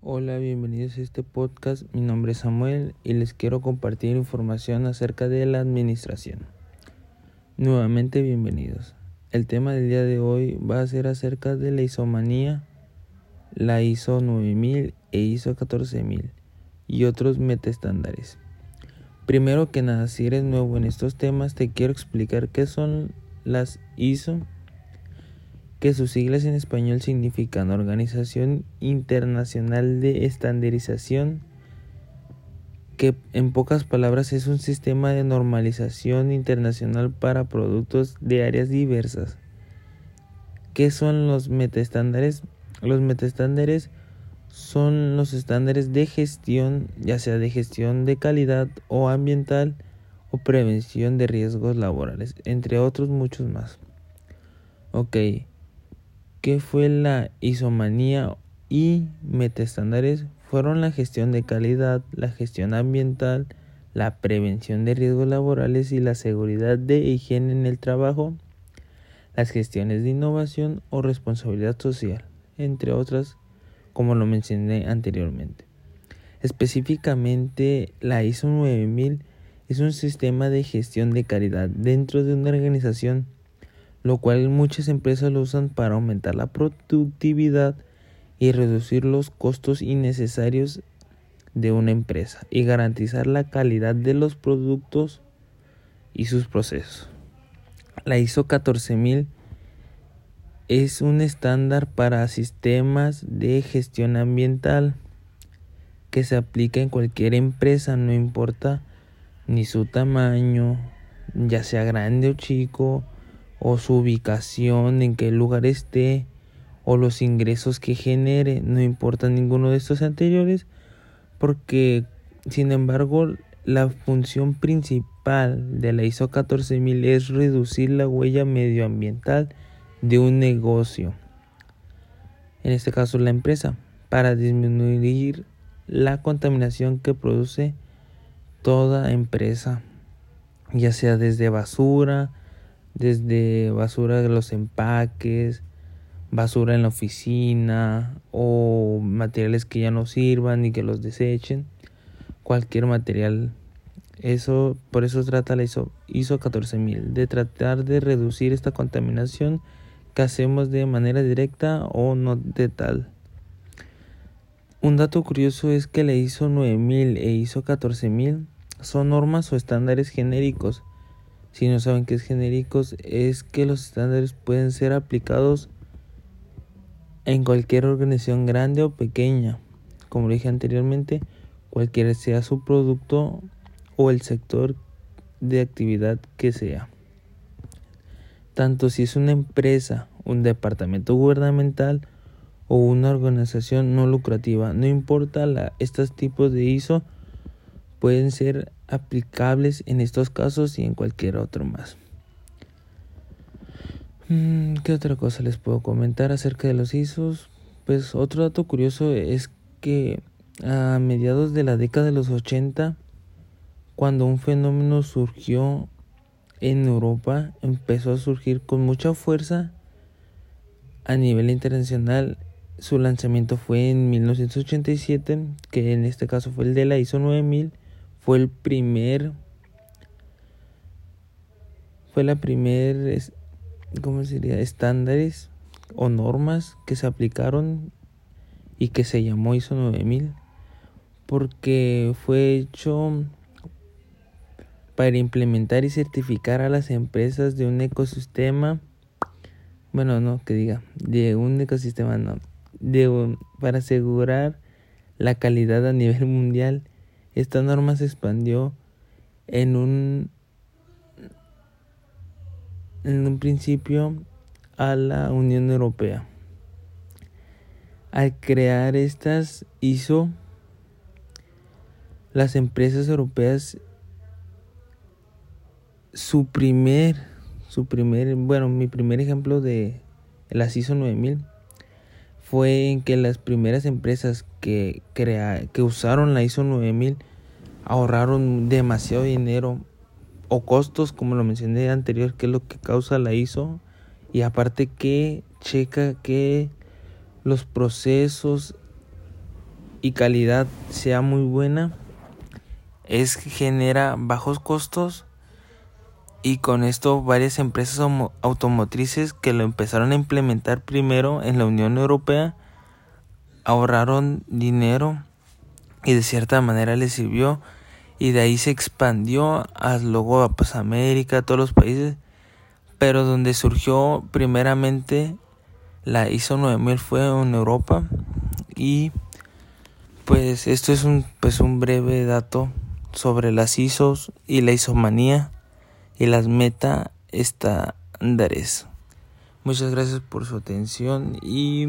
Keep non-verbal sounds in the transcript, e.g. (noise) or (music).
Hola, bienvenidos a este podcast. Mi nombre es Samuel y les quiero compartir información acerca de la administración. Nuevamente bienvenidos. El tema del día de hoy va a ser acerca de la isomanía, la ISO 9000 e ISO 14000 y otros metaestándares. Primero que nada, si eres nuevo en estos temas, te quiero explicar qué son las ISO que sus siglas en español significan Organización Internacional de Estandarización, que en pocas palabras es un sistema de normalización internacional para productos de áreas diversas. ¿Qué son los metaestándares? Los metaestándares son los estándares de gestión, ya sea de gestión de calidad o ambiental o prevención de riesgos laborales, entre otros muchos más. Ok, ¿Qué fue la isomanía y metaestándares? Fueron la gestión de calidad, la gestión ambiental, la prevención de riesgos laborales y la seguridad de higiene en el trabajo, las gestiones de innovación o responsabilidad social, entre otras, como lo mencioné anteriormente. Específicamente, la ISO 9000 es un sistema de gestión de calidad dentro de una organización lo cual muchas empresas lo usan para aumentar la productividad y reducir los costos innecesarios de una empresa y garantizar la calidad de los productos y sus procesos. La ISO 14000 es un estándar para sistemas de gestión ambiental que se aplica en cualquier empresa, no importa ni su tamaño, ya sea grande o chico, o su ubicación, en qué lugar esté o los ingresos que genere, no importa ninguno de estos anteriores, porque sin embargo la función principal de la ISO 14000 es reducir la huella medioambiental de un negocio, en este caso la empresa, para disminuir la contaminación que produce toda empresa, ya sea desde basura, desde basura de los empaques, basura en la oficina o materiales que ya no sirvan y que los desechen, cualquier material. Eso, por eso trata la ISO, ISO 14000, de tratar de reducir esta contaminación que hacemos de manera directa o no de tal. Un dato curioso es que la ISO 9000 e ISO 14000 son normas o estándares genéricos si no saben qué es genéricos, es que los estándares pueden ser aplicados en cualquier organización grande o pequeña. Como dije anteriormente, cualquiera sea su producto o el sector de actividad que sea. Tanto si es una empresa, un departamento gubernamental o una organización no lucrativa, no importa estos tipos de ISO pueden ser aplicables en estos casos y en cualquier otro más. Mm, ¿Qué otra cosa les puedo comentar acerca de los ISOs? Pues otro dato curioso es que a mediados de la década de los 80, cuando un fenómeno surgió en Europa, empezó a surgir con mucha fuerza a nivel internacional. Su lanzamiento fue en 1987, que en este caso fue el de la ISO 9000 fue el primer fue la primer ¿cómo sería? estándares o normas que se aplicaron y que se llamó ISO 9000 porque fue hecho para implementar y certificar a las empresas de un ecosistema bueno no que diga de un ecosistema no de para asegurar la calidad a nivel (laughs) mundial esta norma se expandió en un, en un principio a la Unión Europea. Al crear estas hizo las empresas europeas su primer, su primer, bueno, mi primer ejemplo de las ISO 9000 fue en que las primeras empresas que, que usaron la ISO 9000 ahorraron demasiado dinero o costos, como lo mencioné anterior, que es lo que causa la ISO. Y aparte que checa que los procesos y calidad sea muy buena es genera bajos costos y con esto varias empresas automotrices que lo empezaron a implementar primero en la Unión Europea ahorraron dinero y de cierta manera les sirvió y de ahí se expandió a luego a pues, América, a todos los países, pero donde surgió primeramente la ISO 9000 fue en Europa y pues esto es un pues un breve dato sobre las ISOs y la isomanía y las meta estándares. Muchas gracias por su atención y